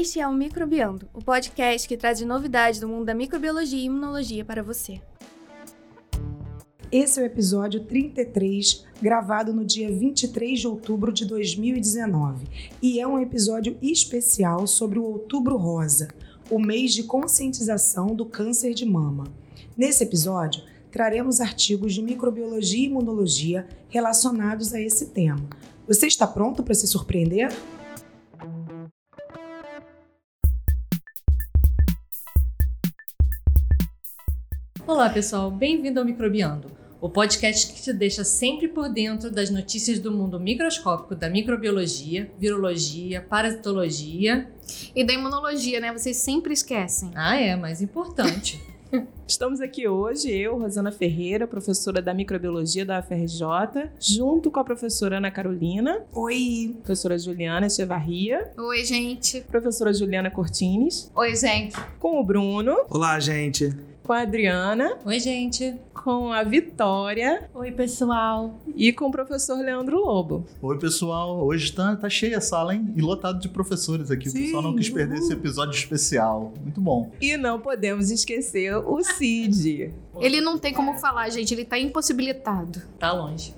Este é o Microbiando, o podcast que traz novidades do mundo da microbiologia e imunologia para você. Esse é o episódio 33, gravado no dia 23 de outubro de 2019, e é um episódio especial sobre o Outubro Rosa, o mês de conscientização do câncer de mama. Nesse episódio, traremos artigos de microbiologia e imunologia relacionados a esse tema. Você está pronto para se surpreender? Olá, pessoal, bem-vindo ao Microbiando, o podcast que te deixa sempre por dentro das notícias do mundo microscópico da microbiologia, virologia, parasitologia e da imunologia, né? Vocês sempre esquecem. Ah, é, mais importante. Estamos aqui hoje, eu, Rosana Ferreira, professora da microbiologia da UFRJ, junto com a professora Ana Carolina. Oi! Professora Juliana Echevarria. Oi, gente. Professora Juliana Cortines. Oi, gente. Com o Bruno. Olá, gente com a Adriana. Oi, gente. Com a Vitória. Oi, pessoal. E com o professor Leandro Lobo. Oi, pessoal. Hoje tá, tá cheia a sala, hein? E lotado de professores aqui. Sim, o pessoal não quis perder esse episódio especial. Muito bom. E não podemos esquecer o Cid. Ele não tem como falar, gente. Ele tá impossibilitado. Tá longe.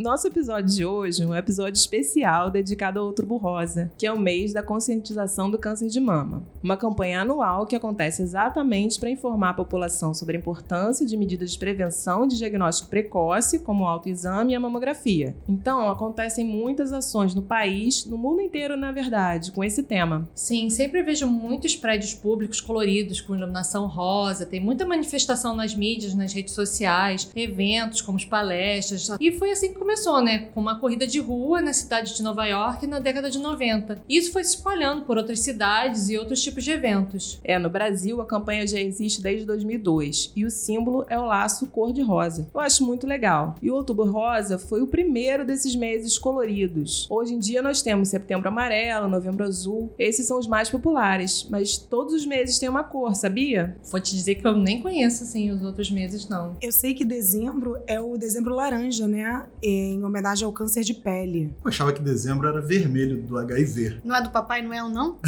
Nosso episódio de hoje é um episódio especial dedicado ao Outubro Rosa, que é o mês da conscientização do câncer de mama. Uma campanha anual que acontece exatamente para informar a população sobre a importância de medidas de prevenção e de diagnóstico precoce, como o autoexame e a mamografia. Então, acontecem muitas ações no país, no mundo inteiro, na verdade, com esse tema. Sim, sempre vejo muitos prédios públicos coloridos com iluminação rosa, tem muita manifestação nas mídias, nas redes sociais, eventos como as palestras. E foi assim que começou, né? Com uma corrida de rua na cidade de Nova York na década de 90. E isso foi se espalhando por outras cidades e outros tipos de eventos. É, no Brasil a campanha já existe desde 2002 e o símbolo é o laço cor-de-rosa. Eu acho muito legal. E o Outubro Rosa foi o primeiro desses meses coloridos. Hoje em dia nós temos Setembro Amarelo, Novembro Azul. Esses são os mais populares, mas todos os meses têm uma cor, sabia? Vou te dizer que eu nem conheço assim os outros meses não. Eu sei que dezembro é o dezembro laranja, né? E em homenagem ao câncer de pele. Eu achava que dezembro era vermelho do HIV. Não é do Papai Noel, não?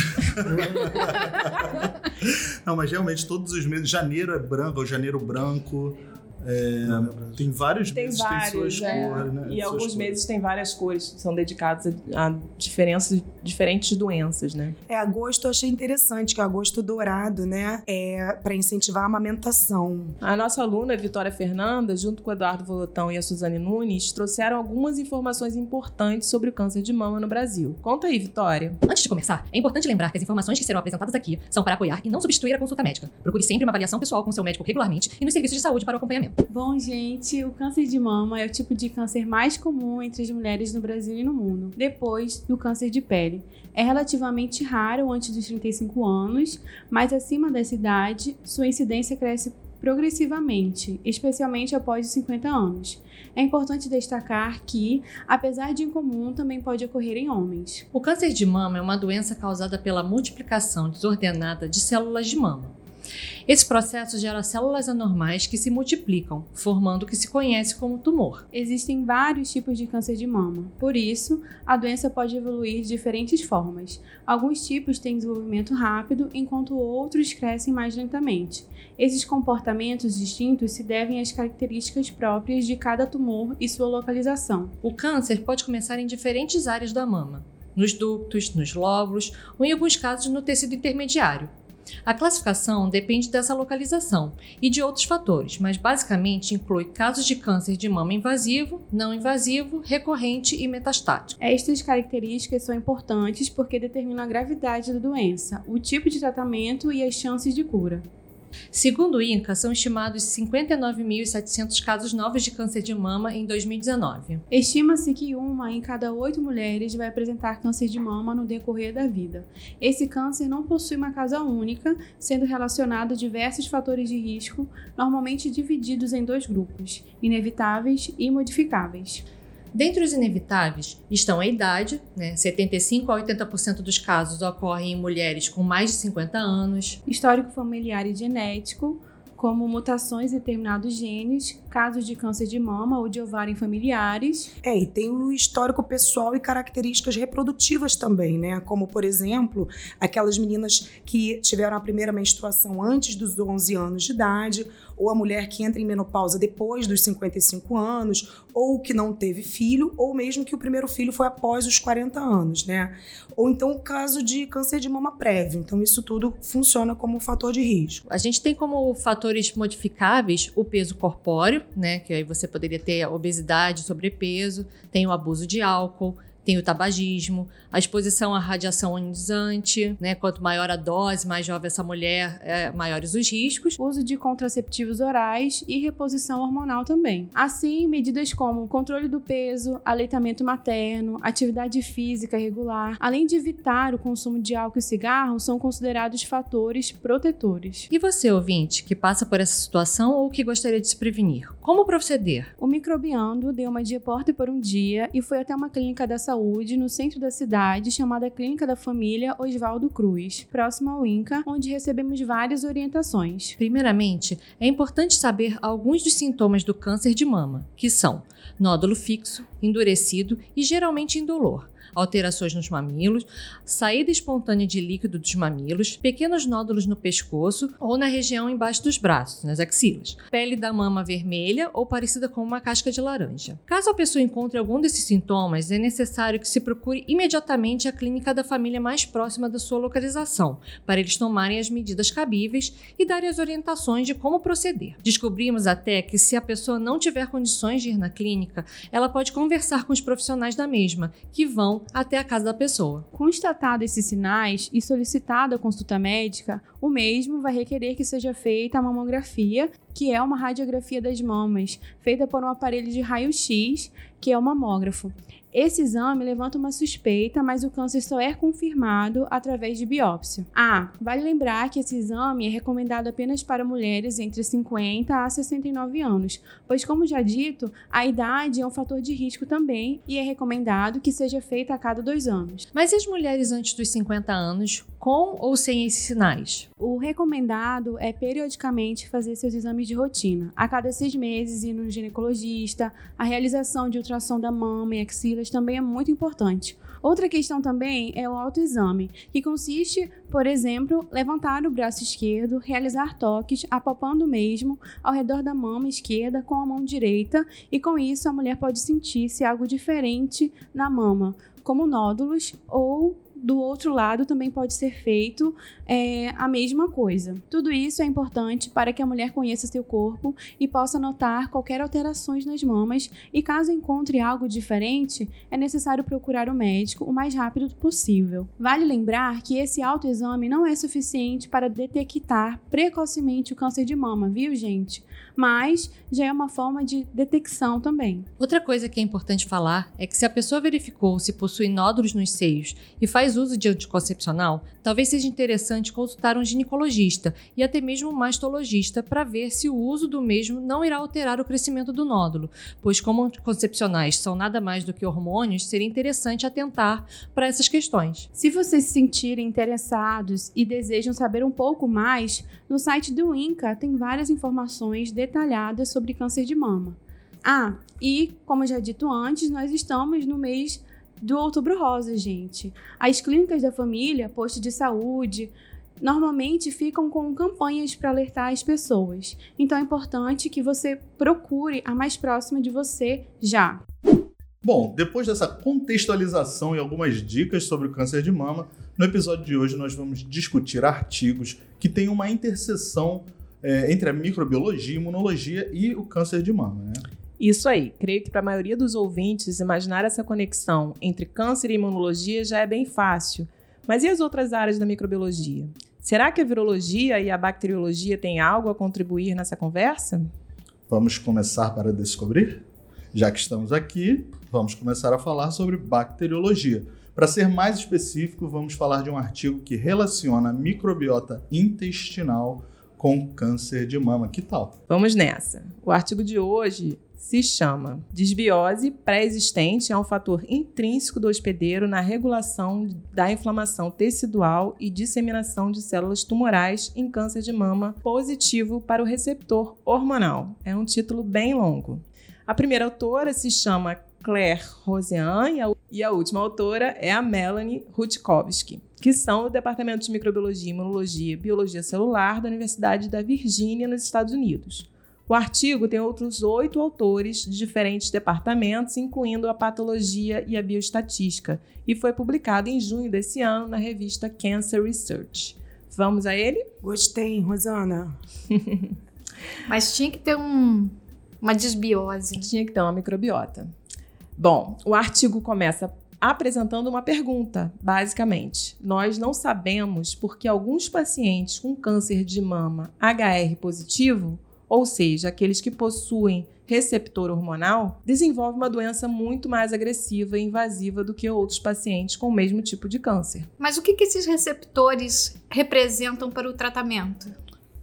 não, mas realmente todos os meses. Janeiro é branco, é o janeiro branco. É, tem vários tem meses vários, tem suas é. cores, né? E alguns cores. meses tem várias cores, são dedicados a, a diferenças, diferentes doenças, né? É, agosto eu achei interessante, que é agosto dourado, né? É para incentivar a amamentação. A nossa aluna, Vitória Fernanda, junto com o Eduardo Volotão e a Suzane Nunes, trouxeram algumas informações importantes sobre o câncer de mama no Brasil. Conta aí, Vitória. Antes de começar, é importante lembrar que as informações que serão apresentadas aqui são para apoiar e não substituir a consulta médica. Procure sempre uma avaliação pessoal com seu médico regularmente e nos serviços de saúde para o acompanhamento. Bom, gente, o câncer de mama é o tipo de câncer mais comum entre as mulheres no Brasil e no mundo, depois do câncer de pele. É relativamente raro antes dos 35 anos, mas acima dessa idade, sua incidência cresce progressivamente, especialmente após os 50 anos. É importante destacar que, apesar de incomum, também pode ocorrer em homens. O câncer de mama é uma doença causada pela multiplicação desordenada de células de mama. Esse processo gera células anormais que se multiplicam, formando o que se conhece como tumor. Existem vários tipos de câncer de mama, por isso, a doença pode evoluir de diferentes formas. Alguns tipos têm desenvolvimento rápido, enquanto outros crescem mais lentamente. Esses comportamentos distintos se devem às características próprias de cada tumor e sua localização. O câncer pode começar em diferentes áreas da mama, nos ductos, nos lóbulos ou, em alguns casos, no tecido intermediário. A classificação depende dessa localização e de outros fatores, mas basicamente inclui casos de câncer de mama invasivo, não invasivo, recorrente e metastático. Estas características são importantes porque determinam a gravidade da doença, o tipo de tratamento e as chances de cura. Segundo o INCA, são estimados 59.700 casos novos de câncer de mama em 2019. Estima-se que uma em cada oito mulheres vai apresentar câncer de mama no decorrer da vida. Esse câncer não possui uma causa única, sendo relacionado a diversos fatores de risco, normalmente divididos em dois grupos: inevitáveis e modificáveis. Dentre os inevitáveis estão a idade, né? 75 a 80% dos casos ocorrem em mulheres com mais de 50 anos, histórico familiar e genético, como mutações em determinados genes, casos de câncer de mama ou de ovário em familiares. É, e tem o histórico pessoal e características reprodutivas também, né? Como, por exemplo, aquelas meninas que tiveram a primeira menstruação antes dos 11 anos de idade, ou a mulher que entra em menopausa depois dos 55 anos, ou que não teve filho, ou mesmo que o primeiro filho foi após os 40 anos, né? Ou então o caso de câncer de mama prévio. Então isso tudo funciona como fator de risco. A gente tem como fatores modificáveis o peso corpóreo, né, que aí você poderia ter obesidade, sobrepeso, tem o abuso de álcool, tem o tabagismo, a exposição à radiação ionizante, né? Quanto maior a dose, mais jovem essa mulher, é, maiores os riscos. Uso de contraceptivos orais e reposição hormonal também. Assim, medidas como controle do peso, aleitamento materno, atividade física regular, além de evitar o consumo de álcool e cigarro, são considerados fatores protetores. E você, ouvinte, que passa por essa situação ou que gostaria de se prevenir? Como proceder? O microbiando deu uma porta por um dia e foi até uma clínica da saúde no centro da cidade chamada Clínica da Família Oswaldo Cruz, próximo ao INCA, onde recebemos várias orientações. Primeiramente, é importante saber alguns dos sintomas do câncer de mama, que são nódulo fixo, endurecido e geralmente indolor alterações nos mamilos, saída espontânea de líquido dos mamilos, pequenos nódulos no pescoço ou na região embaixo dos braços, nas axilas, pele da mama vermelha ou parecida com uma casca de laranja. Caso a pessoa encontre algum desses sintomas, é necessário que se procure imediatamente a clínica da família mais próxima da sua localização, para eles tomarem as medidas cabíveis e darem as orientações de como proceder. Descobrimos até que se a pessoa não tiver condições de ir na clínica, ela pode conversar com os profissionais da mesma, que vão até a casa da pessoa. Constatado esses sinais e solicitada a consulta médica, o mesmo vai requerer que seja feita a mamografia, que é uma radiografia das mamas, feita por um aparelho de raio-x, que é o mamógrafo. Esse exame levanta uma suspeita, mas o câncer só é confirmado através de biópsia. Ah, vale lembrar que esse exame é recomendado apenas para mulheres entre 50 a 69 anos, pois, como já dito, a idade é um fator de risco também e é recomendado que seja feita a cada dois anos. Mas e as mulheres antes dos 50 anos, com ou sem esses sinais? O recomendado é periodicamente fazer seus exames de rotina. A cada seis meses ir no ginecologista, a realização de ultrassom da mama e axila também é muito importante. Outra questão também é o autoexame, que consiste, por exemplo, levantar o braço esquerdo, realizar toques, apalpando mesmo ao redor da mama esquerda com a mão direita, e com isso a mulher pode sentir-se algo diferente na mama, como nódulos ou do outro lado também pode ser feito é, a mesma coisa. Tudo isso é importante para que a mulher conheça seu corpo e possa notar qualquer alterações nas mamas e caso encontre algo diferente, é necessário procurar o médico o mais rápido possível. Vale lembrar que esse autoexame não é suficiente para detectar precocemente o câncer de mama, viu, gente? Mas já é uma forma de detecção também. Outra coisa que é importante falar é que se a pessoa verificou se possui nódulos nos seios e faz uso de anticoncepcional, talvez seja interessante consultar um ginecologista e até mesmo um mastologista para ver se o uso do mesmo não irá alterar o crescimento do nódulo, pois como anticoncepcionais são nada mais do que hormônios, seria interessante atentar para essas questões. Se vocês se sentirem interessados e desejam saber um pouco mais, no site do INCA tem várias informações detalhadas sobre câncer de mama. Ah, e como já dito antes, nós estamos no mês do Outubro Rosa, gente. As clínicas da família, posto de saúde, normalmente ficam com campanhas para alertar as pessoas. Então é importante que você procure a mais próxima de você já. Bom, depois dessa contextualização e algumas dicas sobre o câncer de mama, no episódio de hoje nós vamos discutir artigos que têm uma interseção é, entre a microbiologia, imunologia e o câncer de mama. Né? Isso aí. Creio que para a maioria dos ouvintes, imaginar essa conexão entre câncer e imunologia já é bem fácil. Mas e as outras áreas da microbiologia? Será que a virologia e a bacteriologia têm algo a contribuir nessa conversa? Vamos começar para descobrir? Já que estamos aqui, vamos começar a falar sobre bacteriologia. Para ser mais específico, vamos falar de um artigo que relaciona a microbiota intestinal com câncer de mama. Que tal? Vamos nessa. O artigo de hoje se chama Desbiose pré-existente é um fator intrínseco do hospedeiro na regulação da inflamação tecidual e disseminação de células tumorais em câncer de mama positivo para o receptor hormonal. É um título bem longo. A primeira autora se chama Claire Rosean e a última autora é a Melanie Rutkowski, que são do Departamento de Microbiologia, Imunologia e Biologia Celular da Universidade da Virgínia, nos Estados Unidos. O artigo tem outros oito autores de diferentes departamentos, incluindo a patologia e a bioestatística, e foi publicado em junho desse ano na revista Cancer Research. Vamos a ele? Gostei, Rosana. Mas tinha que ter um, uma desbiose. Tinha que ter uma microbiota. Bom, o artigo começa apresentando uma pergunta, basicamente. Nós não sabemos por que alguns pacientes com câncer de mama HR positivo ou seja, aqueles que possuem receptor hormonal, desenvolvem uma doença muito mais agressiva e invasiva do que outros pacientes com o mesmo tipo de câncer. Mas o que, que esses receptores representam para o tratamento?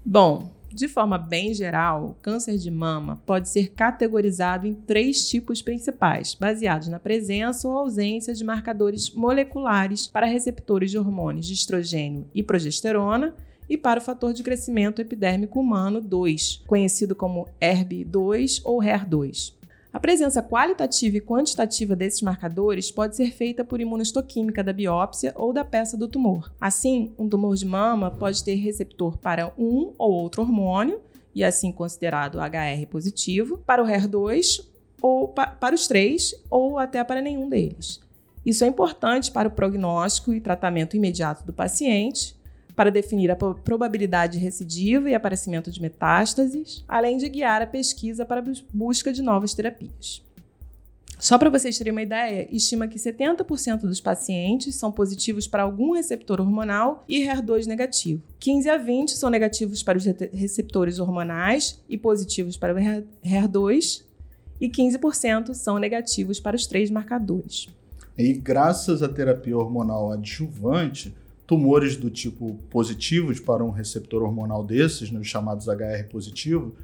Bom, de forma bem geral, o câncer de mama pode ser categorizado em três tipos principais, baseados na presença ou ausência de marcadores moleculares para receptores de hormônios de estrogênio e progesterona e para o fator de crescimento epidérmico humano 2, conhecido como ERB2 ou HER2. A presença qualitativa e quantitativa desses marcadores pode ser feita por imunohistoquímica da biópsia ou da peça do tumor. Assim, um tumor de mama pode ter receptor para um ou outro hormônio, e assim considerado HR positivo, para o HER2 ou pa para os três ou até para nenhum deles. Isso é importante para o prognóstico e tratamento imediato do paciente, para definir a probabilidade de recidiva e aparecimento de metástases, além de guiar a pesquisa para a busca de novas terapias. Só para vocês terem uma ideia, estima que 70% dos pacientes são positivos para algum receptor hormonal e HER2 negativo. 15 a 20 são negativos para os receptores hormonais e positivos para o HER2, e 15% são negativos para os três marcadores. E graças à terapia hormonal adjuvante, tumores do tipo positivos para um receptor hormonal desses, nos chamados HR positivo,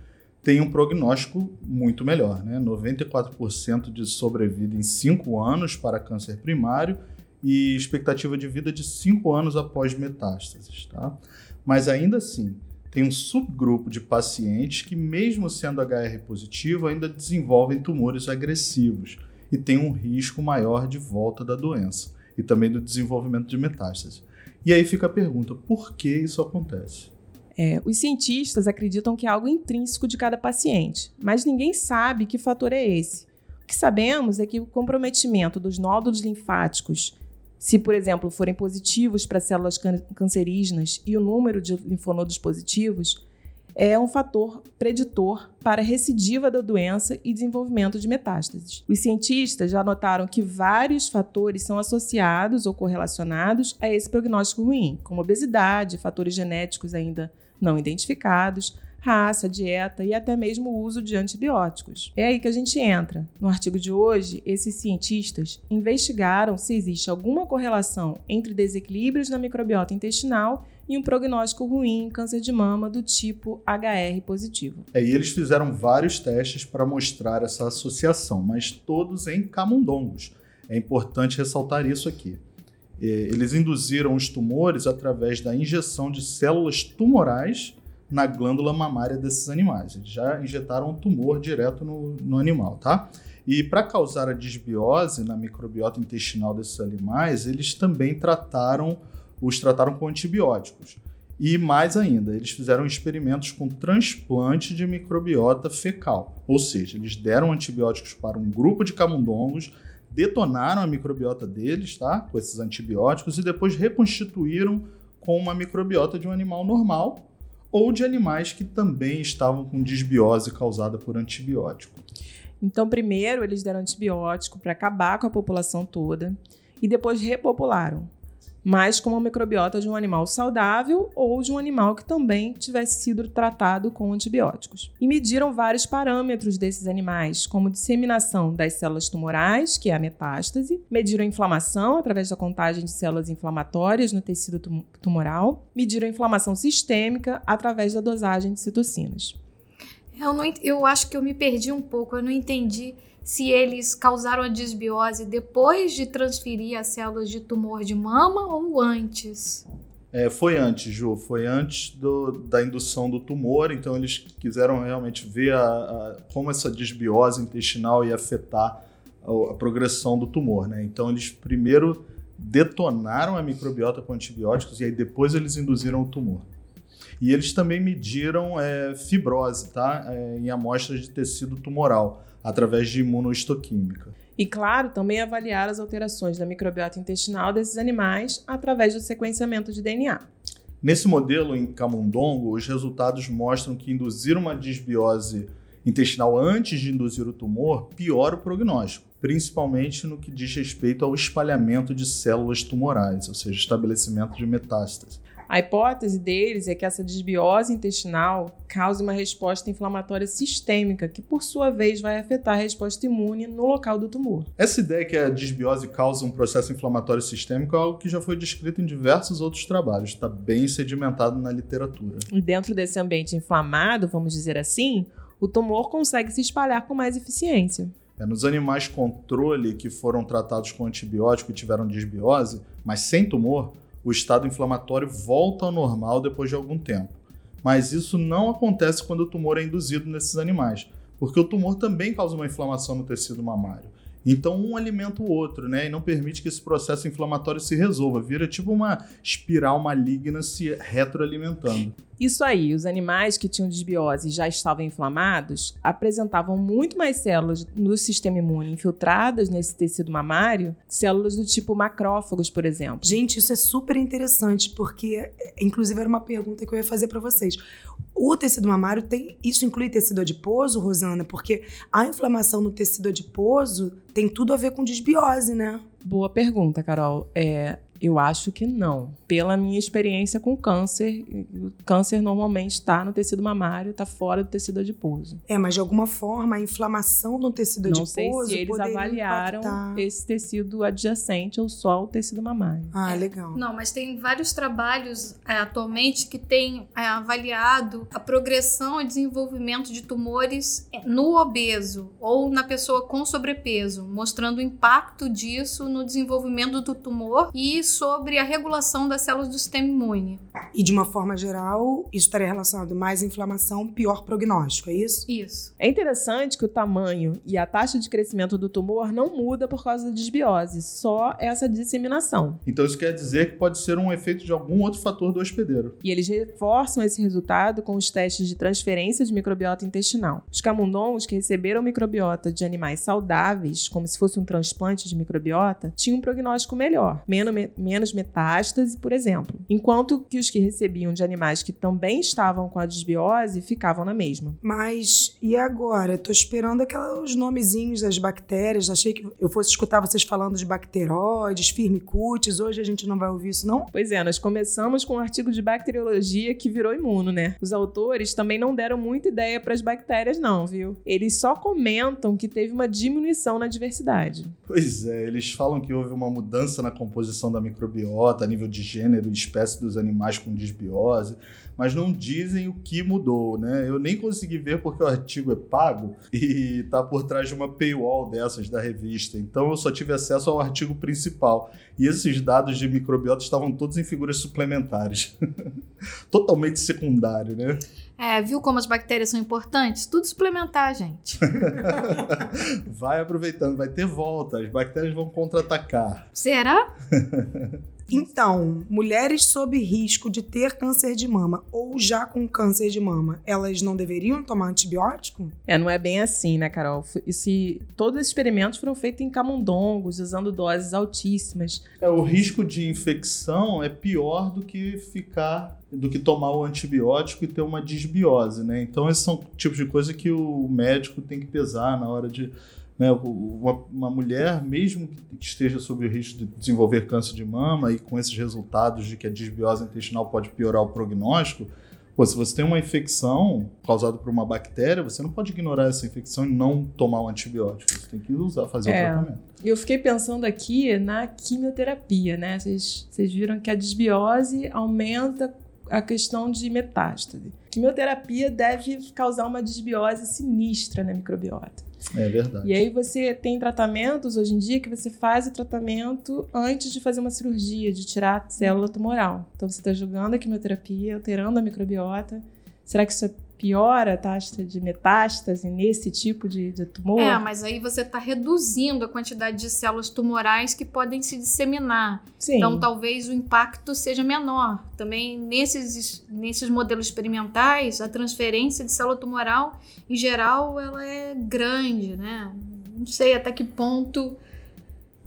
têm um prognóstico muito melhor, né? 94% de sobrevida em 5 anos para câncer primário e expectativa de vida de 5 anos após metástases, tá? Mas ainda assim, tem um subgrupo de pacientes que, mesmo sendo HR positivo, ainda desenvolvem tumores agressivos e tem um risco maior de volta da doença e também do desenvolvimento de metástase. E aí fica a pergunta: por que isso acontece? É, os cientistas acreditam que é algo intrínseco de cada paciente, mas ninguém sabe que fator é esse. O que sabemos é que o comprometimento dos nódulos linfáticos, se, por exemplo, forem positivos para células cancerígenas e o número de linfonodos positivos, é um fator preditor para recidiva da doença e desenvolvimento de metástases. Os cientistas já notaram que vários fatores são associados ou correlacionados a esse prognóstico ruim, como obesidade, fatores genéticos ainda não identificados, raça, dieta e até mesmo o uso de antibióticos. É aí que a gente entra. No artigo de hoje, esses cientistas investigaram se existe alguma correlação entre desequilíbrios na microbiota intestinal e um prognóstico ruim em câncer de mama do tipo HR positivo. É, e eles fizeram vários testes para mostrar essa associação, mas todos em camundongos. É importante ressaltar isso aqui. Eles induziram os tumores através da injeção de células tumorais na glândula mamária desses animais. Eles já injetaram um tumor direto no, no animal, tá? E para causar a disbiose na microbiota intestinal desses animais, eles também trataram os trataram com antibióticos. E mais ainda, eles fizeram experimentos com transplante de microbiota fecal. Ou seja, eles deram antibióticos para um grupo de camundongos, detonaram a microbiota deles, tá? Com esses antibióticos e depois reconstituíram com uma microbiota de um animal normal ou de animais que também estavam com disbiose causada por antibiótico. Então, primeiro eles deram antibiótico para acabar com a população toda e depois repopularam mas com uma microbiota de um animal saudável ou de um animal que também tivesse sido tratado com antibióticos. E mediram vários parâmetros desses animais, como disseminação das células tumorais, que é a metástase, mediram a inflamação através da contagem de células inflamatórias no tecido tumoral, mediram a inflamação sistêmica através da dosagem de citocinas. Eu, não, eu acho que eu me perdi um pouco, eu não entendi se eles causaram a desbiose depois de transferir as células de tumor de mama ou antes. É, foi antes, Ju, foi antes do, da indução do tumor, então eles quiseram realmente ver a, a, como essa desbiose intestinal ia afetar a, a progressão do tumor, né? Então eles primeiro detonaram a microbiota com antibióticos e aí depois eles induziram o tumor. E eles também mediram é, fibrose tá? É, em amostras de tecido tumoral, através de imunohistoquímica. E, claro, também avaliar as alterações da microbiota intestinal desses animais através do sequenciamento de DNA. Nesse modelo em camundongo, os resultados mostram que induzir uma disbiose intestinal antes de induzir o tumor piora o prognóstico, principalmente no que diz respeito ao espalhamento de células tumorais, ou seja, estabelecimento de metástases. A hipótese deles é que essa desbiose intestinal cause uma resposta inflamatória sistêmica, que por sua vez vai afetar a resposta imune no local do tumor. Essa ideia que a desbiose causa um processo inflamatório sistêmico é algo que já foi descrito em diversos outros trabalhos, está bem sedimentado na literatura. E dentro desse ambiente inflamado, vamos dizer assim, o tumor consegue se espalhar com mais eficiência. É, nos animais controle que foram tratados com antibiótico e tiveram desbiose, mas sem tumor, o estado inflamatório volta ao normal depois de algum tempo. Mas isso não acontece quando o tumor é induzido nesses animais, porque o tumor também causa uma inflamação no tecido mamário. Então um alimenta o outro, né? E não permite que esse processo inflamatório se resolva. Vira tipo uma espiral maligna se retroalimentando. Isso aí, os animais que tinham desbiose e já estavam inflamados apresentavam muito mais células no sistema imune infiltradas nesse tecido mamário, células do tipo macrófagos, por exemplo. Gente, isso é super interessante, porque, inclusive, era uma pergunta que eu ia fazer para vocês. O tecido mamário tem. Isso inclui tecido adiposo, Rosana? Porque a inflamação no tecido adiposo tem tudo a ver com desbiose, né? Boa pergunta, Carol. É, eu acho que não. Pela minha experiência com câncer, o câncer normalmente está no tecido mamário, está fora do tecido adiposo. É, mas de alguma forma a inflamação no tecido não adiposo. Não sei se eles avaliaram impactar. esse tecido adjacente ou só o tecido mamário. Ah, legal. Não, mas tem vários trabalhos é, atualmente que têm é, avaliado a progressão e desenvolvimento de tumores no obeso ou na pessoa com sobrepeso, mostrando o impacto disso no desenvolvimento do tumor e sobre a regulação das células do sistema imune. E de uma forma geral, isso estaria relacionado mais inflamação, pior prognóstico, é isso? Isso. É interessante que o tamanho e a taxa de crescimento do tumor não muda por causa da desbiose, só essa disseminação. Então isso quer dizer que pode ser um efeito de algum outro fator do hospedeiro. E eles reforçam esse resultado com os testes de transferência de microbiota intestinal. Os camundongos que receberam microbiota de animais saudáveis, como se fosse um transplante de microbiota, tinham um prognóstico melhor, menos, menos metástase, por exemplo. Enquanto que os que recebiam de animais que também estavam com a desbiose ficavam na mesma. Mas e agora? Tô esperando aqueles nomezinhos das bactérias. Achei que eu fosse escutar vocês falando de bacteroides, firmicutes. Hoje a gente não vai ouvir isso, não? Pois é, nós começamos com um artigo de bacteriologia que virou imuno, né? Os autores também não deram muita ideia para as bactérias, não, viu? Eles só comentam que teve uma diminuição na diversidade. Pois é, eles falam que houve uma mudança na composição da microbiota, a nível de gênero e espécie dos animais com desbiose, mas não dizem o que mudou, né? Eu nem consegui ver porque o artigo é pago e tá por trás de uma paywall dessas da revista. Então eu só tive acesso ao artigo principal. E esses dados de microbiota estavam todos em figuras suplementares. Totalmente secundário, né? É, viu como as bactérias são importantes? Tudo suplementar, gente. vai aproveitando, vai ter volta, as bactérias vão contra-atacar. Será? Então, mulheres sob risco de ter câncer de mama ou já com câncer de mama, elas não deveriam tomar antibiótico? É, não é bem assim, né, Carol? Esse, todos esses experimentos foram feitos em camundongos, usando doses altíssimas. É, o risco de infecção é pior do que ficar do que tomar o antibiótico e ter uma disbiose, né? Então esses são tipos de coisa que o médico tem que pesar na hora de Né? Uma, mulher, mesmo que esteja sob o risco de desenvolver câncer de mama e com esses resultados de que a desbiose intestinal pode piorar o prognóstico, Pô, se você tem uma infecção causada por uma bactéria, você não pode ignorar essa infecção e não tomar um antibiótico. Você tem que usar, fazer É. o tratamento. Eu fiquei pensando aqui na quimioterapia, né? Vocês, vocês viram que a desbiose aumenta a questão de metástase. Quimioterapia deve causar uma desbiose sinistra na microbiota. É verdade. E aí você tem tratamentos hoje em dia que você faz o tratamento antes de fazer uma cirurgia, de tirar a célula tumoral. Então você está jogando a quimioterapia, alterando a microbiota. Será que isso piora a taxa de metástase nesse tipo de, de tumor? É, mas aí você está reduzindo a quantidade de células tumorais que podem se disseminar. Sim. Então, talvez o impacto seja menor. Também, nesses, nesses modelos experimentais, a transferência de célula tumoral, em geral, ela é grande, né? Não sei até que ponto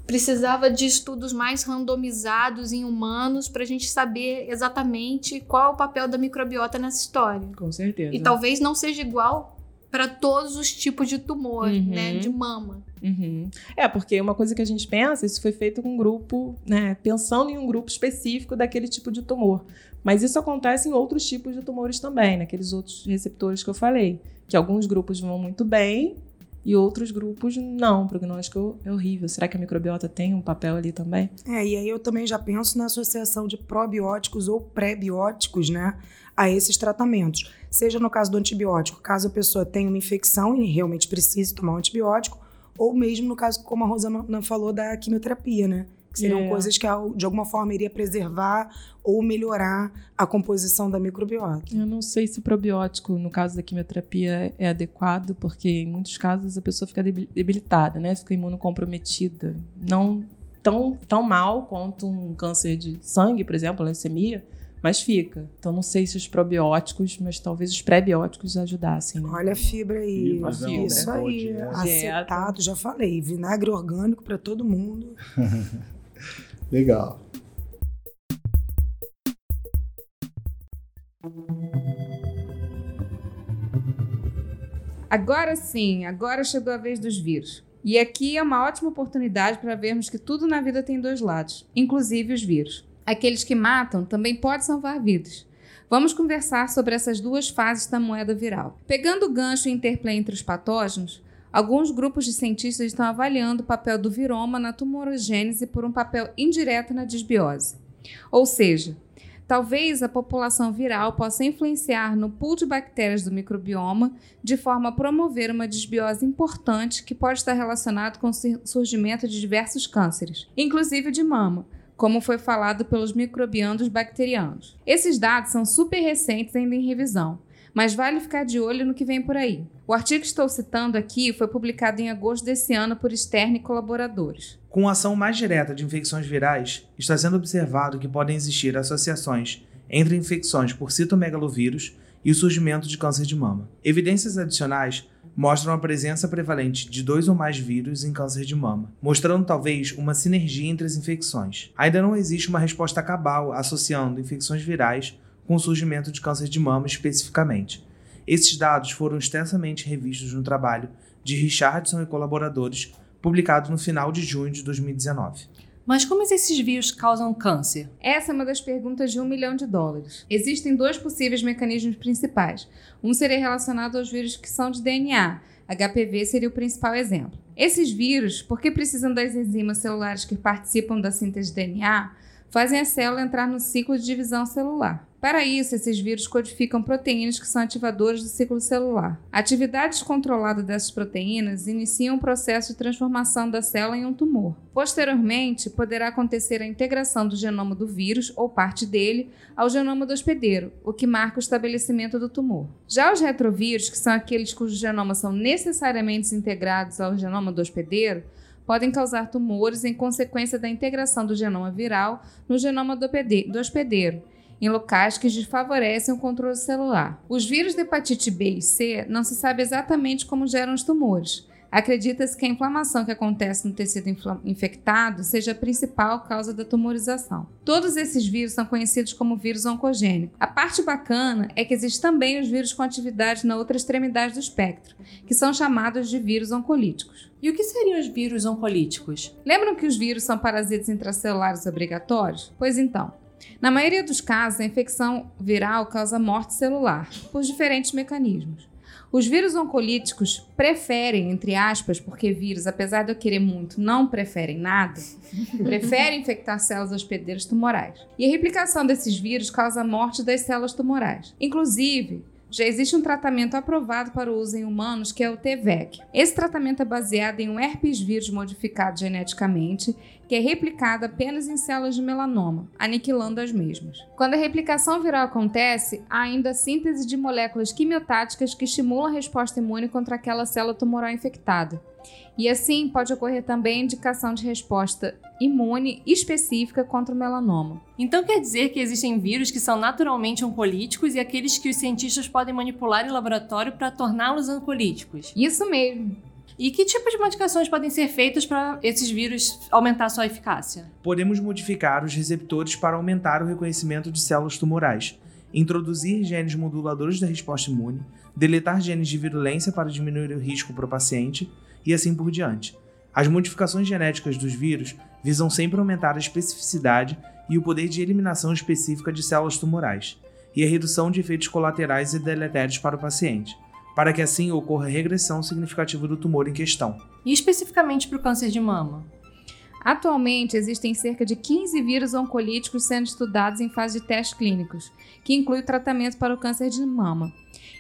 precisava de estudos mais randomizados em humanos para a gente saber exatamente qual é o papel da microbiota nessa história. Com certeza. E talvez não seja igual para todos os tipos de tumor, Uhum. né? De mama. Uhum. É, porque uma coisa que a gente pensa, isso foi feito com um grupo, né, pensando em um grupo específico daquele tipo de tumor. Mas isso acontece em outros tipos de tumores também, naqueles outros receptores que eu falei. Que alguns grupos vão muito bem e outros grupos não. O prognóstico é horrível. Será que a microbiota tem um papel ali também? É, e aí eu também já penso na associação de probióticos ou pré-bióticos, né, a esses tratamentos. Seja no caso do antibiótico, caso a pessoa tenha uma infecção e realmente precise tomar um antibiótico, ou mesmo no caso, como a Rosana falou, da quimioterapia, né? Que seriam É. coisas que de alguma forma iria preservar ou melhorar a composição da microbiota. Eu não sei se probiótico, no caso da quimioterapia, é adequado, porque em muitos casos a pessoa fica debil- debilitada, né? Fica imunocomprometida. Não tão, tão mal quanto um câncer de sangue, por exemplo, leucemia, mas fica. Então não sei se os probióticos, mas talvez os pré-bióticos ajudassem. Né? Olha a fibra aí. Fibra, Isso né? aí. Acetato, já falei. Vinagre orgânico para todo mundo. Legal. Agora sim, agora chegou a vez dos vírus. E aqui é uma ótima oportunidade para vermos que tudo na vida tem dois lados, inclusive os vírus. Aqueles que matam também podem salvar vidas. Vamos conversar sobre essas duas fases da moeda viral. Pegando o gancho interplay entre os patógenos, alguns grupos de cientistas estão avaliando o papel do viroma na tumorogênese por um papel indireto na desbiose. Ou seja, Talvez a população viral possa influenciar no pool de bactérias do microbioma de forma a promover uma desbiose importante que pode estar relacionado com o sur- surgimento de diversos cânceres, inclusive de mama, como foi falado pelos microbianos bacterianos. Esses dados são super recentes ainda em revisão, mas vale ficar de olho no que vem por aí. O artigo que estou citando aqui foi publicado em agosto desse ano por Stern e colaboradores. Com ação mais direta de infecções virais, está sendo observado que podem existir associações entre infecções por citomegalovírus e o surgimento de câncer de mama. Evidências adicionais mostram a presença prevalente de dois ou mais vírus em câncer de mama, mostrando talvez uma sinergia entre as infecções. Ainda não existe uma resposta cabal associando infecções virais com o surgimento de câncer de mama especificamente. Esses dados foram extensamente revistos no trabalho de Richardson e colaboradores publicado no final de junho de 2019. Mas como esses vírus causam câncer? Essa é uma das perguntas de um milhão de dólares. Existem dois possíveis mecanismos principais. Um seria relacionado aos vírus que são de DNA. HPV seria o principal exemplo. Esses vírus, porque precisam das enzimas celulares que participam da síntese de DNA, fazem a célula entrar no ciclo de divisão celular. Para isso, esses vírus codificam proteínas que são ativadores do ciclo celular. A atividade descontrolada dessas proteínas inicia um processo de transformação da célula em um tumor. Posteriormente, poderá acontecer a integração do genoma do vírus, ou parte dele, ao genoma do hospedeiro, o que marca o estabelecimento do tumor. Já os retrovírus, que são aqueles cujos genomas são necessariamente integrados ao genoma do hospedeiro, podem causar tumores em consequência da integração do genoma viral no genoma do hospedeiro em locais que desfavorecem o controle celular. Os vírus da hepatite B e C não se sabe exatamente como geram os tumores. Acredita-se que a inflamação que acontece no tecido infectado seja a principal causa da tumorização. Todos esses vírus são conhecidos como vírus oncogênico. A parte bacana é que existem também os vírus com atividade na outra extremidade do espectro, que são chamados de vírus oncolíticos. E o que seriam os vírus oncolíticos? Lembram que os vírus são parasitas intracelulares obrigatórios? Pois então, na maioria dos casos, a infecção viral causa morte celular, por diferentes mecanismos. Os vírus oncolíticos preferem, entre aspas, porque vírus, apesar de eu querer muito, não preferem nada, preferem infectar células hospedeiras tumorais. E a replicação desses vírus causa a morte das células tumorais. Inclusive, já existe um tratamento aprovado para o uso em humanos que é o TVEC. Esse tratamento é baseado em um herpes vírus modificado geneticamente, que é replicado apenas em células de melanoma, aniquilando as mesmas. Quando a replicação viral acontece, há ainda a síntese de moléculas quimiotáticas que estimulam a resposta imune contra aquela célula tumoral infectada. E assim pode ocorrer também indicação de resposta imune específica contra o melanoma. Então quer dizer que existem vírus que são naturalmente oncolíticos e aqueles que os cientistas podem manipular em laboratório para torná-los oncolíticos? Isso mesmo. E que tipo de modificações podem ser feitas para esses vírus aumentar sua eficácia? Podemos modificar os receptores para aumentar o reconhecimento de células tumorais, introduzir genes moduladores da resposta imune, deletar genes de virulência para diminuir o risco para o paciente e assim por diante. As modificações genéticas dos vírus visam sempre aumentar a especificidade e o poder de eliminação específica de células tumorais, e a redução de efeitos colaterais e deletérios para o paciente, para que assim ocorra regressão significativa do tumor em questão. E especificamente para o câncer de mama? Atualmente, existem cerca de 15 vírus oncolíticos sendo estudados em fase de testes clínicos, que inclui o tratamento para o câncer de mama.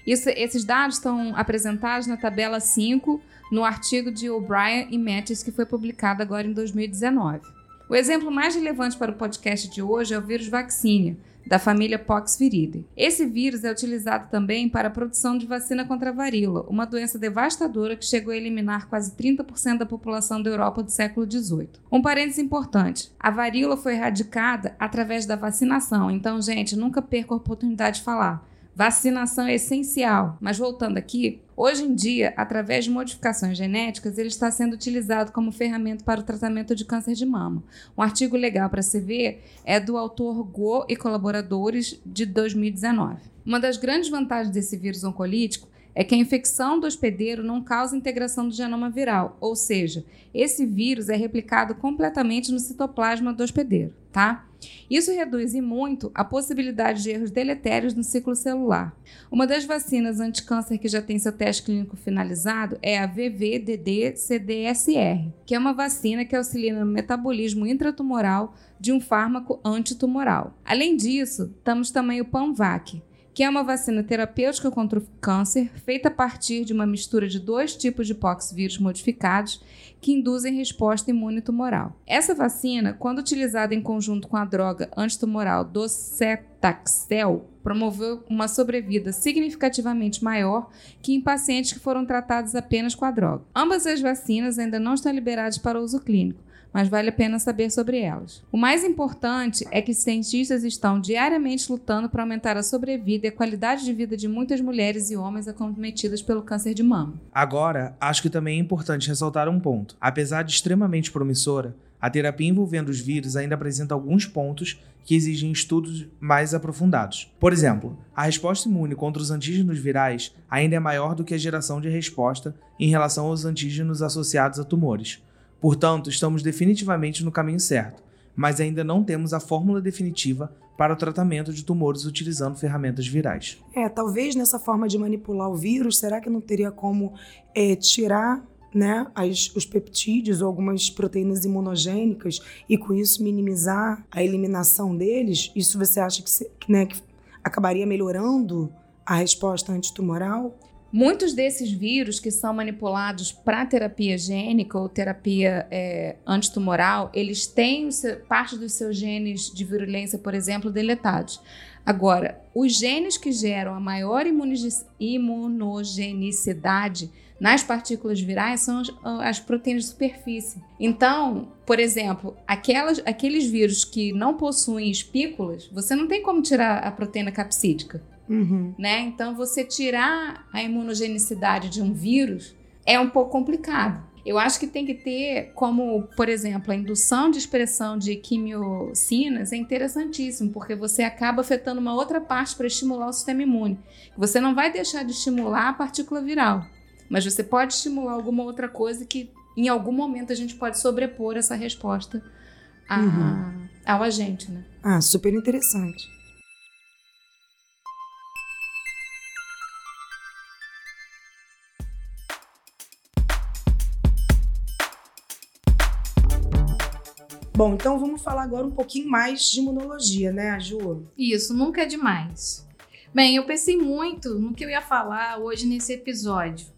Isso, esses dados estão apresentados na tabela 5 no artigo de O'Brien e Mattis que foi publicado agora em 2019. O exemplo mais relevante para o podcast de hoje é o vírus vaccinia, da família Poxviridae. Esse vírus é utilizado também para a produção de vacina contra a varíola, uma doença devastadora que chegou a eliminar quase 30% da população da Europa do século XVIII. Um parênteses importante: a varíola foi erradicada através da vacinação, então, gente, nunca perca a oportunidade de falar. Vacinação é essencial. Mas voltando aqui, hoje em dia, através de modificações genéticas, ele está sendo utilizado como ferramenta para o tratamento de câncer de mama. Um artigo legal para se ver é do autor Go e colaboradores de 2019. Uma das grandes vantagens desse vírus oncolítico é que a infecção do hospedeiro não causa integração do genoma viral, ou seja, esse vírus é replicado completamente no citoplasma do hospedeiro, tá? Isso reduz e muito a possibilidade de erros deletérios no ciclo celular. Uma das vacinas anticâncer que já tem seu teste clínico finalizado é a VVDD-CDSR, que é uma vacina que auxilia no metabolismo intratumoral de um fármaco antitumoral. Além disso, temos também o PANVAC, que é uma vacina terapêutica contra o câncer, feita a partir de uma mistura de dois tipos de poxvírus modificados que induzem resposta imune tumoral. Essa vacina, quando utilizada em conjunto com a droga antitumoral docetaxel, promoveu uma sobrevida significativamente maior que em pacientes que foram tratados apenas com a droga. Ambas as vacinas ainda não estão liberadas para uso clínico, mas vale a pena saber sobre elas. O mais importante é que cientistas estão diariamente lutando para aumentar a sobrevida e a qualidade de vida de muitas mulheres e homens acometidas pelo câncer de mama. Agora, acho que também é importante ressaltar um ponto. Apesar de extremamente promissora, a terapia envolvendo os vírus ainda apresenta alguns pontos que exigem estudos mais aprofundados. Por exemplo, a resposta imune contra os antígenos virais ainda é maior do que a geração de resposta em relação aos antígenos associados a tumores. Portanto, estamos definitivamente no caminho certo, mas ainda não temos a fórmula definitiva para o tratamento de tumores utilizando ferramentas virais. É, talvez nessa forma de manipular o vírus, será que não teria como é, tirar né, as, os peptídeos ou algumas proteínas imunogênicas e com isso minimizar a eliminação deles? Isso você acha que, né, que acabaria melhorando a resposta antitumoral? Muitos desses vírus que são manipulados para terapia gênica ou terapia é, antitumoral, eles têm parte dos seus genes de virulência, por exemplo, deletados. Agora, os genes que geram a maior imunogenicidade nas partículas virais são as, as, proteínas de superfície. Então, por exemplo, aquelas, aqueles vírus que não possuem espículas, você não tem como tirar a proteína capsídica. Uhum. Né? Então, você tirar a imunogenicidade de um vírus é um pouco complicado. Eu acho que tem que ter, como, por exemplo, a indução de expressão de quimiocinas é interessantíssimo, porque você acaba afetando uma outra parte para estimular o sistema imune. Você não vai deixar de estimular a partícula viral, mas você pode estimular alguma outra coisa que, em algum momento, a gente pode sobrepor essa resposta a, Uhum. ao agente, né? Ah, super interessante. Bom, então vamos falar agora um pouquinho mais de imunologia, né, Ju? Isso, nunca é demais. Bem, eu pensei muito no que eu ia falar hoje nesse episódio.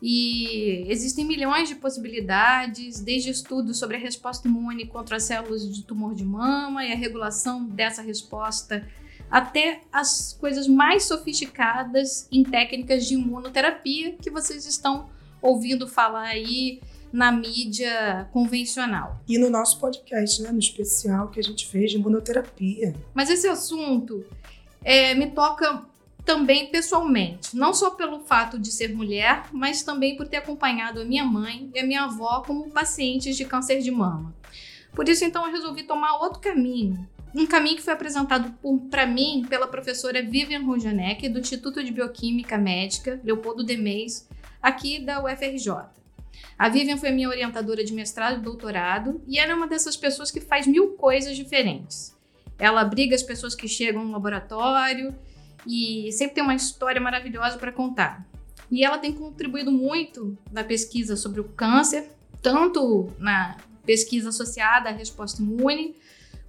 E existem milhões de possibilidades, desde estudos sobre a resposta imune contra as células de tumor de mama e a regulação dessa resposta, até as coisas mais sofisticadas em técnicas de imunoterapia que vocês estão ouvindo falar aí na mídia convencional. E no nosso podcast, né, no especial que a gente fez de imunoterapia. Mas esse assunto é, me toca também pessoalmente, não só pelo fato de ser mulher, mas também por ter acompanhado a minha mãe e a minha avó como pacientes de câncer de mama. Por isso, então, eu resolvi tomar outro caminho. Um caminho que foi apresentado para mim pela professora Vivian Rojanek, do Instituto de Bioquímica Médica Leopoldo Demeis, aqui da UFRJ. A Vivian foi minha orientadora de mestrado e doutorado, e ela é uma dessas pessoas que faz mil coisas diferentes. Ela abriga as pessoas que chegam no laboratório e sempre tem uma história maravilhosa para contar. E ela tem contribuído muito na pesquisa sobre o câncer, tanto na pesquisa associada à resposta imune,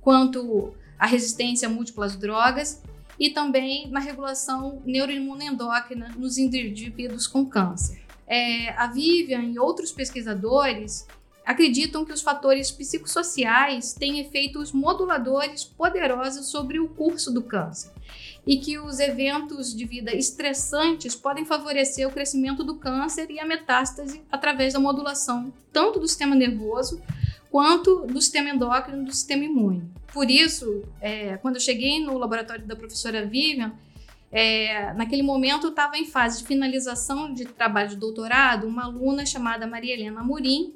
quanto à resistência a múltiplas drogas, e também na regulação neuroimunoendócrina nos indivíduos com câncer. É, a Vivian e outros pesquisadores acreditam que os fatores psicossociais têm efeitos moduladores poderosos sobre o curso do câncer e que os eventos de vida estressantes podem favorecer o crescimento do câncer e a metástase através da modulação tanto do sistema nervoso quanto do sistema endócrino e do sistema imune. Por isso, é, quando eu cheguei no laboratório da professora Vivian, é, naquele momento eu estava em fase de finalização de trabalho de doutorado, uma aluna chamada Maria Helena Murim,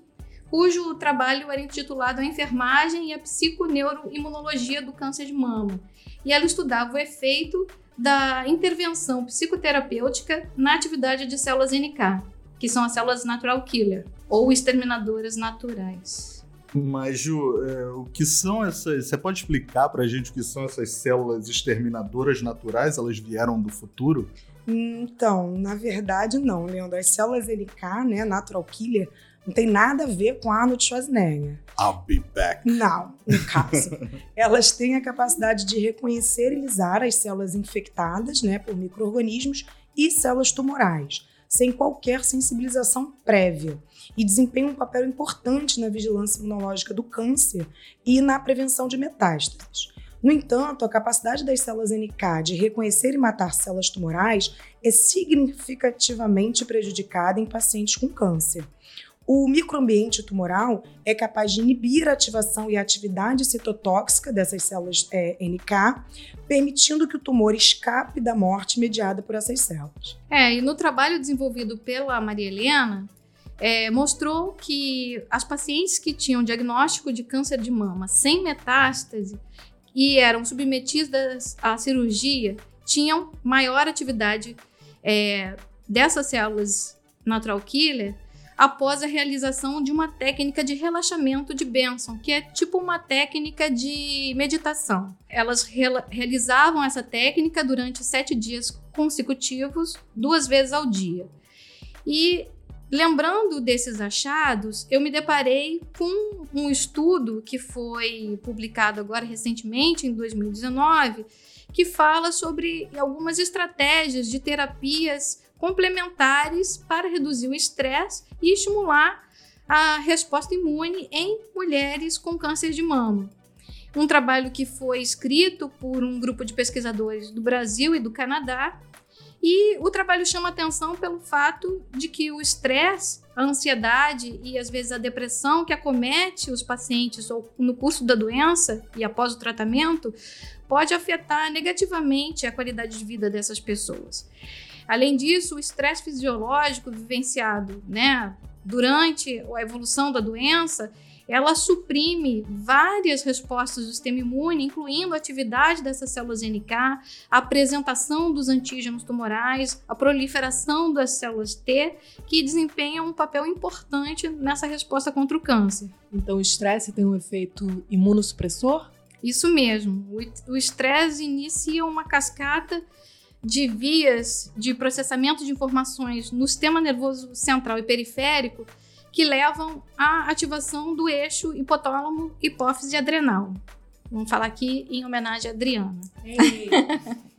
cujo trabalho era intitulado A Enfermagem e a Psiconeuroimunologia do Câncer de Mama. E ela estudava o efeito da intervenção psicoterapêutica na atividade de células NK, que são as células natural killer, ou exterminadoras naturais. Mas, Ju, é, o que são essas. Você pode explicar pra gente o que são essas células exterminadoras naturais? Elas vieram do futuro? Então, na verdade, não, Leandro. As células NK, né, natural killer, não tem nada a ver com Arnold Schwarzenegger. I'll be back. Não, no caso. Elas têm a capacidade de reconhecer e lisar as células infectadas né, por micro-organismos e células tumorais, sem qualquer sensibilização prévia, e desempenham um papel importante na vigilância imunológica do câncer e na prevenção de metástases. No entanto, a capacidade das células NK de reconhecer e matar células tumorais é significativamente prejudicada em pacientes com câncer. O microambiente tumoral é capaz de inibir a ativação e a atividade citotóxica dessas células é, NK, permitindo que o tumor escape da morte mediada por essas células. É, e no trabalho desenvolvido pela Maria Helena, é, mostrou que as pacientes que tinham diagnóstico de câncer de mama sem metástase e eram submetidas à cirurgia tinham maior atividade é, dessas células natural killer após a realização de uma técnica de relaxamento de Benson, que é tipo uma técnica de meditação. Elas re realizavam essa técnica durante sete dias consecutivos, duas vezes ao dia. E lembrando desses achados, eu me deparei com um estudo que foi publicado agora recentemente, em 2019, que fala sobre algumas estratégias de terapias complementares para reduzir o estresse e estimular a resposta imune em mulheres com câncer de mama. Um trabalho que foi escrito por um grupo de pesquisadores do Brasil e do Canadá. E o trabalho chama atenção pelo fato de que o estresse, a ansiedade e às vezes a depressão que acomete os pacientes ou no curso da doença e após o tratamento pode afetar negativamente a qualidade de vida dessas pessoas. Além disso, o estresse fisiológico vivenciado né, durante a evolução da doença, ela suprime várias respostas do sistema imune, incluindo a atividade dessas células NK, a apresentação dos antígenos tumorais, a proliferação das células T, que desempenham um papel importante nessa resposta contra o câncer. Então, o estresse tem um efeito imunossupressor? Isso mesmo. O estresse inicia uma cascata de vias de processamento de informações no sistema nervoso central e periférico que levam à ativação do eixo hipotálamo hipófise adrenal. Vamos falar aqui em homenagem a Adriana.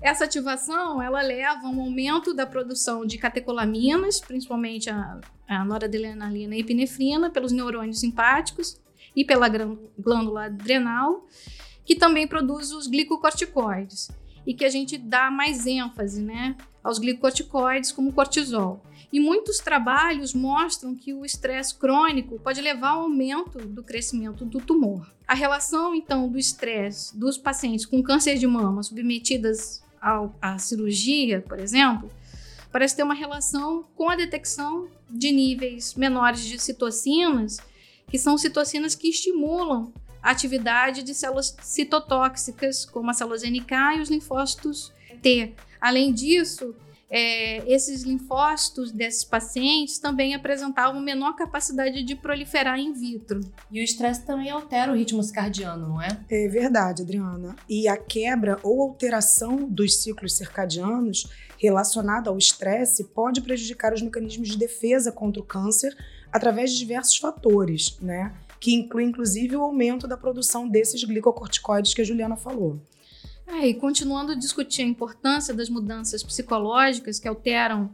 Essa ativação ela leva a um aumento da produção de catecolaminas, principalmente a, a noradrenalina e epinefrina, pelos neurônios simpáticos e pela glândula adrenal, que também produz os glicocorticoides e que a gente dá mais ênfase né, aos glicocorticoides como cortisol. E muitos trabalhos mostram que o estresse crônico pode levar ao aumento do crescimento do tumor. A relação, então, do estresse dos pacientes com câncer de mama submetidas ao, à cirurgia, por exemplo, parece ter uma relação com a detecção de níveis menores de citocinas, que são citocinas que estimulam a atividade de células citotóxicas, como as células NK e os linfócitos T. Além disso, é, esses linfócitos desses pacientes também apresentavam menor capacidade de proliferar in vitro. E o estresse também altera o ritmo circadiano, não é? É verdade, Adriana. E a quebra ou alteração dos ciclos circadianos relacionada ao estresse pode prejudicar os mecanismos de defesa contra o câncer através de diversos fatores, né? Que inclui inclusive o aumento da produção desses glicocorticoides que a Juliana falou. É, e continuando a discutir a importância das mudanças psicológicas que alteram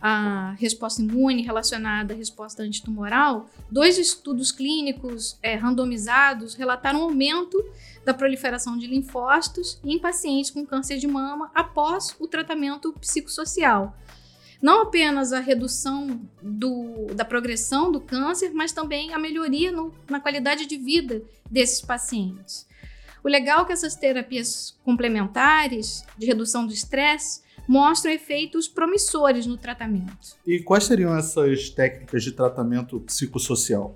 a resposta imune relacionada à resposta antitumoral, dois estudos clínicos é, randomizados relataram um aumento da proliferação de linfócitos em pacientes com câncer de mama após o tratamento psicossocial. Não apenas a redução do, da progressão do câncer, mas também a melhoria no, na qualidade de vida desses pacientes. O legal é que essas terapias complementares de redução do estresse mostram efeitos promissores no tratamento. E quais seriam essas técnicas de tratamento psicossocial?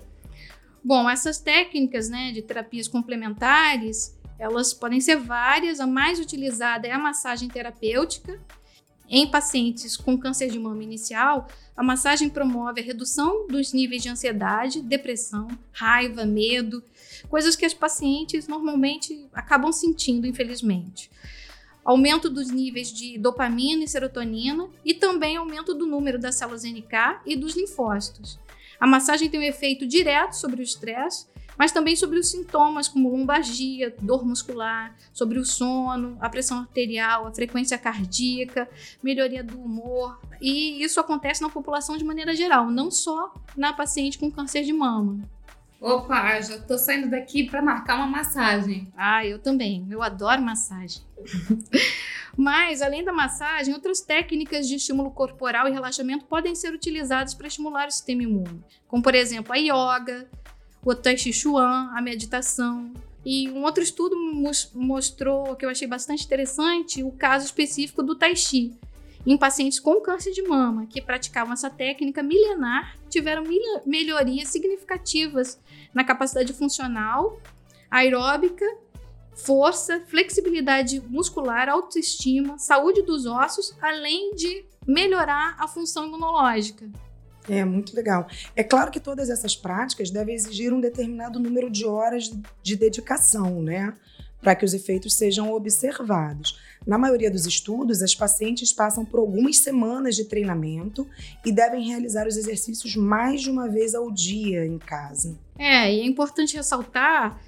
Bom, essas técnicas né, de terapias complementares, elas podem ser várias. A mais utilizada é a massagem terapêutica. Em pacientes com câncer de mama inicial, a massagem promove a redução dos níveis de ansiedade, depressão, raiva, medo, coisas que as pacientes normalmente acabam sentindo, infelizmente. Aumento dos níveis de dopamina e serotonina e também aumento do número das células NK e dos linfócitos. A massagem tem um efeito direto sobre o estresse, mas também sobre os sintomas como lombalgia, dor muscular, sobre o sono, a pressão arterial, a frequência cardíaca, melhoria do humor. E isso acontece na população de maneira geral, não só na paciente com câncer de mama. Opa, já tô saindo daqui para marcar uma massagem. Ah, eu também. Eu adoro massagem. Mas, além da massagem, outras técnicas de estímulo corporal e relaxamento podem ser utilizadas para estimular o sistema imune, como, por exemplo, a yoga, o Tai Chi Chuan, a meditação. E um outro estudo mostrou, que eu achei bastante interessante, o caso específico do Tai Chi, em pacientes com câncer de mama que praticavam essa técnica milenar tiveram melhorias significativas na capacidade funcional, aeróbica, força, flexibilidade muscular, autoestima, saúde dos ossos, além de melhorar a função imunológica. É muito legal. É claro que todas essas práticas devem exigir um determinado número de horas de dedicação, né? Para que os efeitos sejam observados. Na maioria dos estudos, as pacientes passam por algumas semanas de treinamento e devem realizar os exercícios mais de uma vez ao dia em casa. É, e é importante ressaltar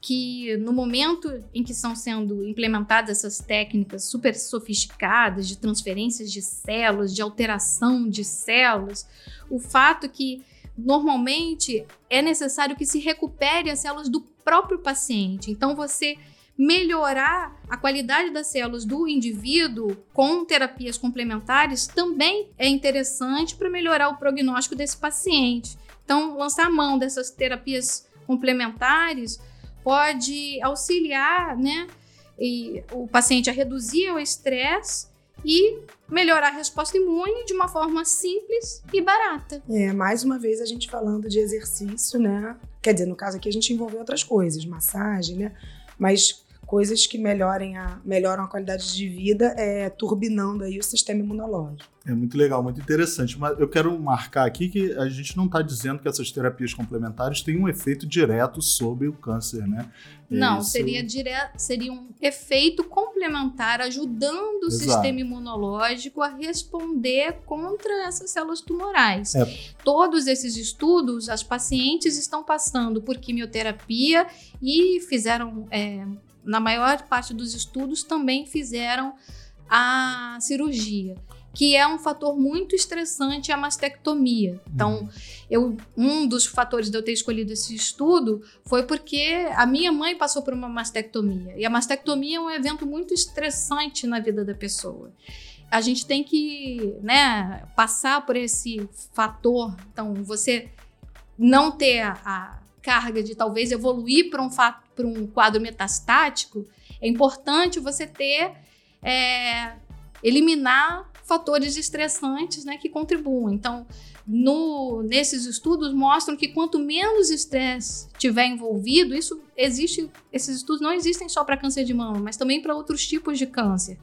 que no momento em que estão sendo implementadas essas técnicas super sofisticadas de transferências de células, de alteração de células, o fato que normalmente é necessário que se recupere as células do próprio paciente. Então você melhorar a qualidade das células do indivíduo com terapias complementares também é interessante para melhorar o prognóstico desse paciente. Então, lançar mão dessas terapias complementares pode auxiliar né, o paciente a reduzir o estresse e melhorar a resposta imune de uma forma simples e barata. É, mais uma vez a gente falando de exercício, né? Quer dizer, no caso aqui a gente envolveu outras coisas, massagem, né? Mas coisas que melhorem a, melhoram a qualidade de vida, é, turbinando aí o sistema imunológico. É muito legal, muito interessante. Mas eu quero marcar aqui que a gente não está dizendo que essas terapias complementares têm um efeito direto sobre o câncer, né? Não, Isso- seria, direto, seria um efeito complementar ajudando o Exato. sistema imunológico a responder contra essas células tumorais. É. Todos esses estudos, as pacientes estão passando por quimioterapia e fizeram, é, na maior parte dos estudos, também fizeram a cirurgia. Que é um fator muito estressante a mastectomia. Então, eu, um dos fatores de eu ter escolhido esse estudo foi porque a minha mãe passou por uma mastectomia. E a mastectomia é um evento muito estressante na vida da pessoa. A gente tem que né, passar por esse fator. Então, você não ter a, a carga de talvez evoluir para um, pra um quadro metastático, é importante você ter. é, eliminar fatores estressantes né, que contribuem. Então, no, nesses estudos mostram que quanto menos estresse tiver envolvido, isso existe. Esses estudos não existem só para câncer de mama, mas também para outros tipos de câncer.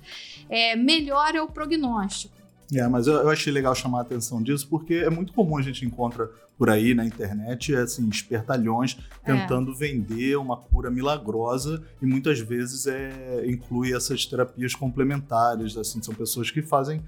É, melhor é o prognóstico. É, mas eu, eu achei legal chamar a atenção disso, porque é muito comum a gente encontra por aí na internet, assim, espertalhões É. tentando vender uma cura milagrosa e muitas vezes é, inclui essas terapias complementares, assim, são pessoas que fazem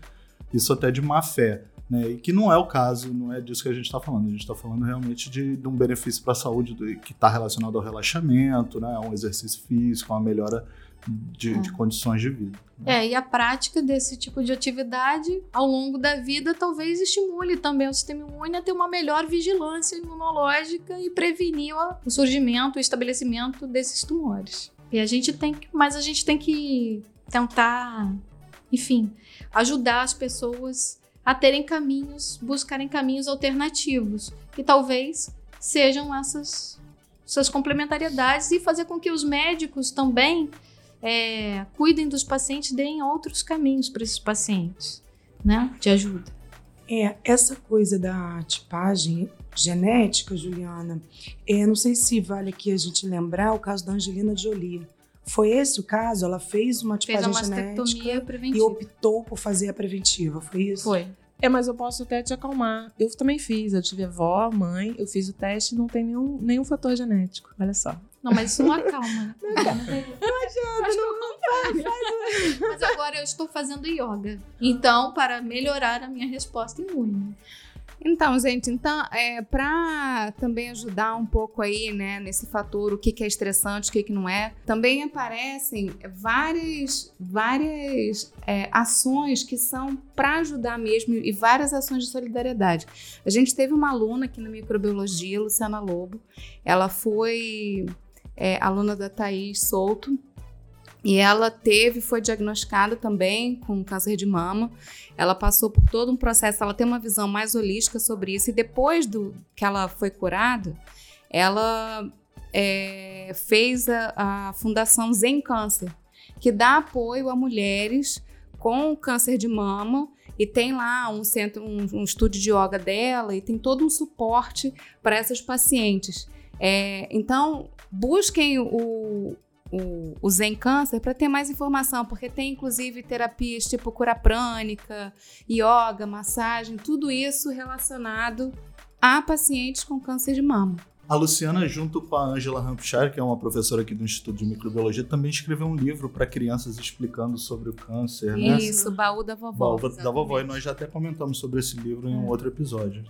isso até de má fé. Né? E que não é o caso, não é disso que a gente está falando. A gente está falando realmente de, de um benefício para a saúde do- que está relacionado ao relaxamento, né? a um exercício físico, a uma melhora de, de condições de vida. É, e a prática desse tipo de atividade ao longo da vida talvez estimule também o sistema imune a ter uma melhor vigilância imunológica e prevenir o surgimento, o estabelecimento desses tumores. E a gente tem que, mas a gente tem que tentar, enfim, ajudar as pessoas a terem caminhos, buscarem caminhos alternativos, que talvez sejam essas, essas complementariedades e fazer com que os médicos também é, cuidem dos pacientes, deem outros caminhos para esses pacientes, né? De ajuda. É, essa coisa da tipagem genética, Juliana, é, não sei se vale aqui a gente lembrar o caso da Angelina Jolie. Foi esse o caso? Ela fez uma Fez tipagem mastectomia genética e preventiva. optou por fazer a preventiva, foi isso? Foi. É, mas eu posso até te acalmar. Eu também fiz. Eu tive avó, mãe, eu fiz o teste e não tem nenhum, nenhum fator genético. Olha só. Não, mas isso não acalma. né? Mas não- Mas agora eu estou fazendo yoga. Então, para melhorar a minha resposta imune. Então, gente, então, é, para também ajudar um pouco aí, né, nesse fator, o que, que é estressante, o que, que não é, também aparecem várias, várias é, ações que são para ajudar mesmo e várias ações de solidariedade. A gente teve uma aluna aqui na microbiologia, Luciana Lobo, ela foi é, aluna da Thaís Souto, e ela teve, foi diagnosticada também com câncer de mama. Ela passou por todo um processo, ela tem uma visão mais holística sobre isso. E depois do que ela foi curada, ela é, fez a, a Fundação Zen Câncer, que dá apoio a mulheres com câncer de mama e tem lá um centro, um, um estúdio de yoga dela e tem todo um suporte para essas pacientes. É, então, busquem o, o, o Zen Câncer para ter mais informação, porque tem inclusive terapias tipo cura prânica, yoga, massagem, tudo isso relacionado a pacientes com câncer de mama. A Luciana, junto com a Angela Hampshire, que é uma professora aqui do Instituto de Microbiologia, também escreveu um livro para crianças explicando sobre o câncer, né? Isso, baú da vovó. Baú da vovó. E nós já até comentamos sobre esse livro em um outro episódio.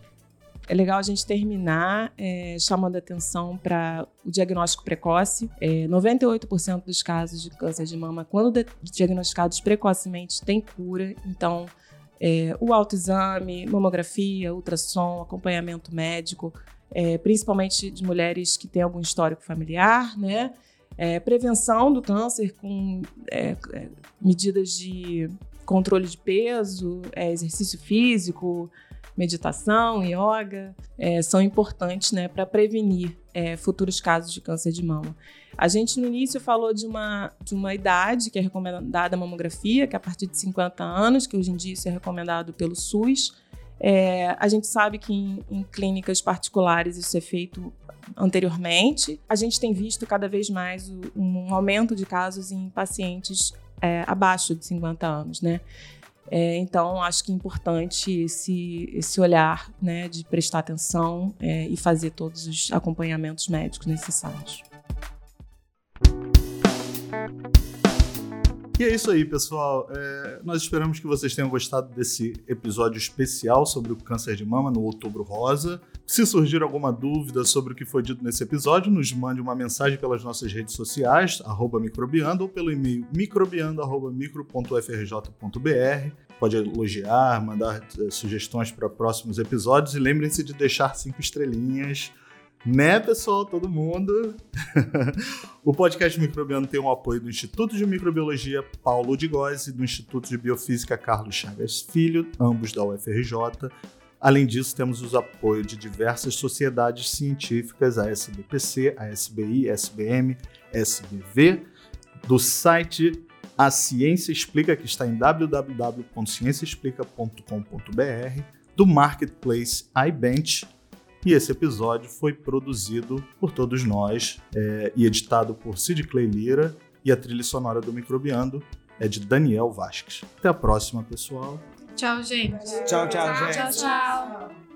É legal a gente terminar é, chamando atenção para o diagnóstico precoce. É, 98% dos casos de câncer de mama, quando diagnosticados precocemente, tem cura. Então, é, o autoexame, mamografia, ultrassom, acompanhamento médico, é, principalmente de mulheres que têm algum histórico familiar, né? É, prevenção do câncer com é, medidas de controle de peso, exercício físico, meditação, yoga, é, são importantes né, para prevenir é, futuros casos de câncer de mama. A gente no início falou de uma, de uma idade que é recomendada a mamografia, que é a partir de 50 anos, que hoje em dia isso é recomendado pelo SUS. É, a gente sabe que em, em, clínicas particulares isso é feito anteriormente. A gente tem visto cada vez mais o, um aumento de casos em pacientes é, abaixo de 50 anos, né? É, então, acho que é importante esse, esse olhar né, de prestar atenção é, e fazer todos os acompanhamentos médicos necessários. E é isso aí, pessoal. É, nós esperamos que vocês tenham gostado desse episódio especial sobre o câncer de mama no Outubro Rosa. Se surgir alguma dúvida sobre o que foi dito nesse episódio, nos mande uma mensagem pelas nossas redes sociais, microbiando, ou pelo e-mail microbiando.micro.frj.br. Pode elogiar, mandar é, sugestões para próximos episódios e lembrem-se de deixar cinco estrelinhas né, pessoal, todo mundo? o podcast Microbiano tem o apoio do Instituto de Microbiologia Paulo de Góes e do Instituto de Biofísica Carlos Chagas Filho, ambos da UFRJ. Além disso, temos os apoios de diversas sociedades científicas, a SBPC, a SBI, SBM, SBV, do site A Ciência Explica, que está em www.cienciaexplica.com.br, do marketplace iBench e esse episódio foi produzido por todos nós é, e editado por Sid Clay Lira. E a trilha sonora do Microbiando é de Daniel Vasques. Até a próxima, pessoal. Tchau, gente. Tchau, tchau, gente. Tchau, tchau.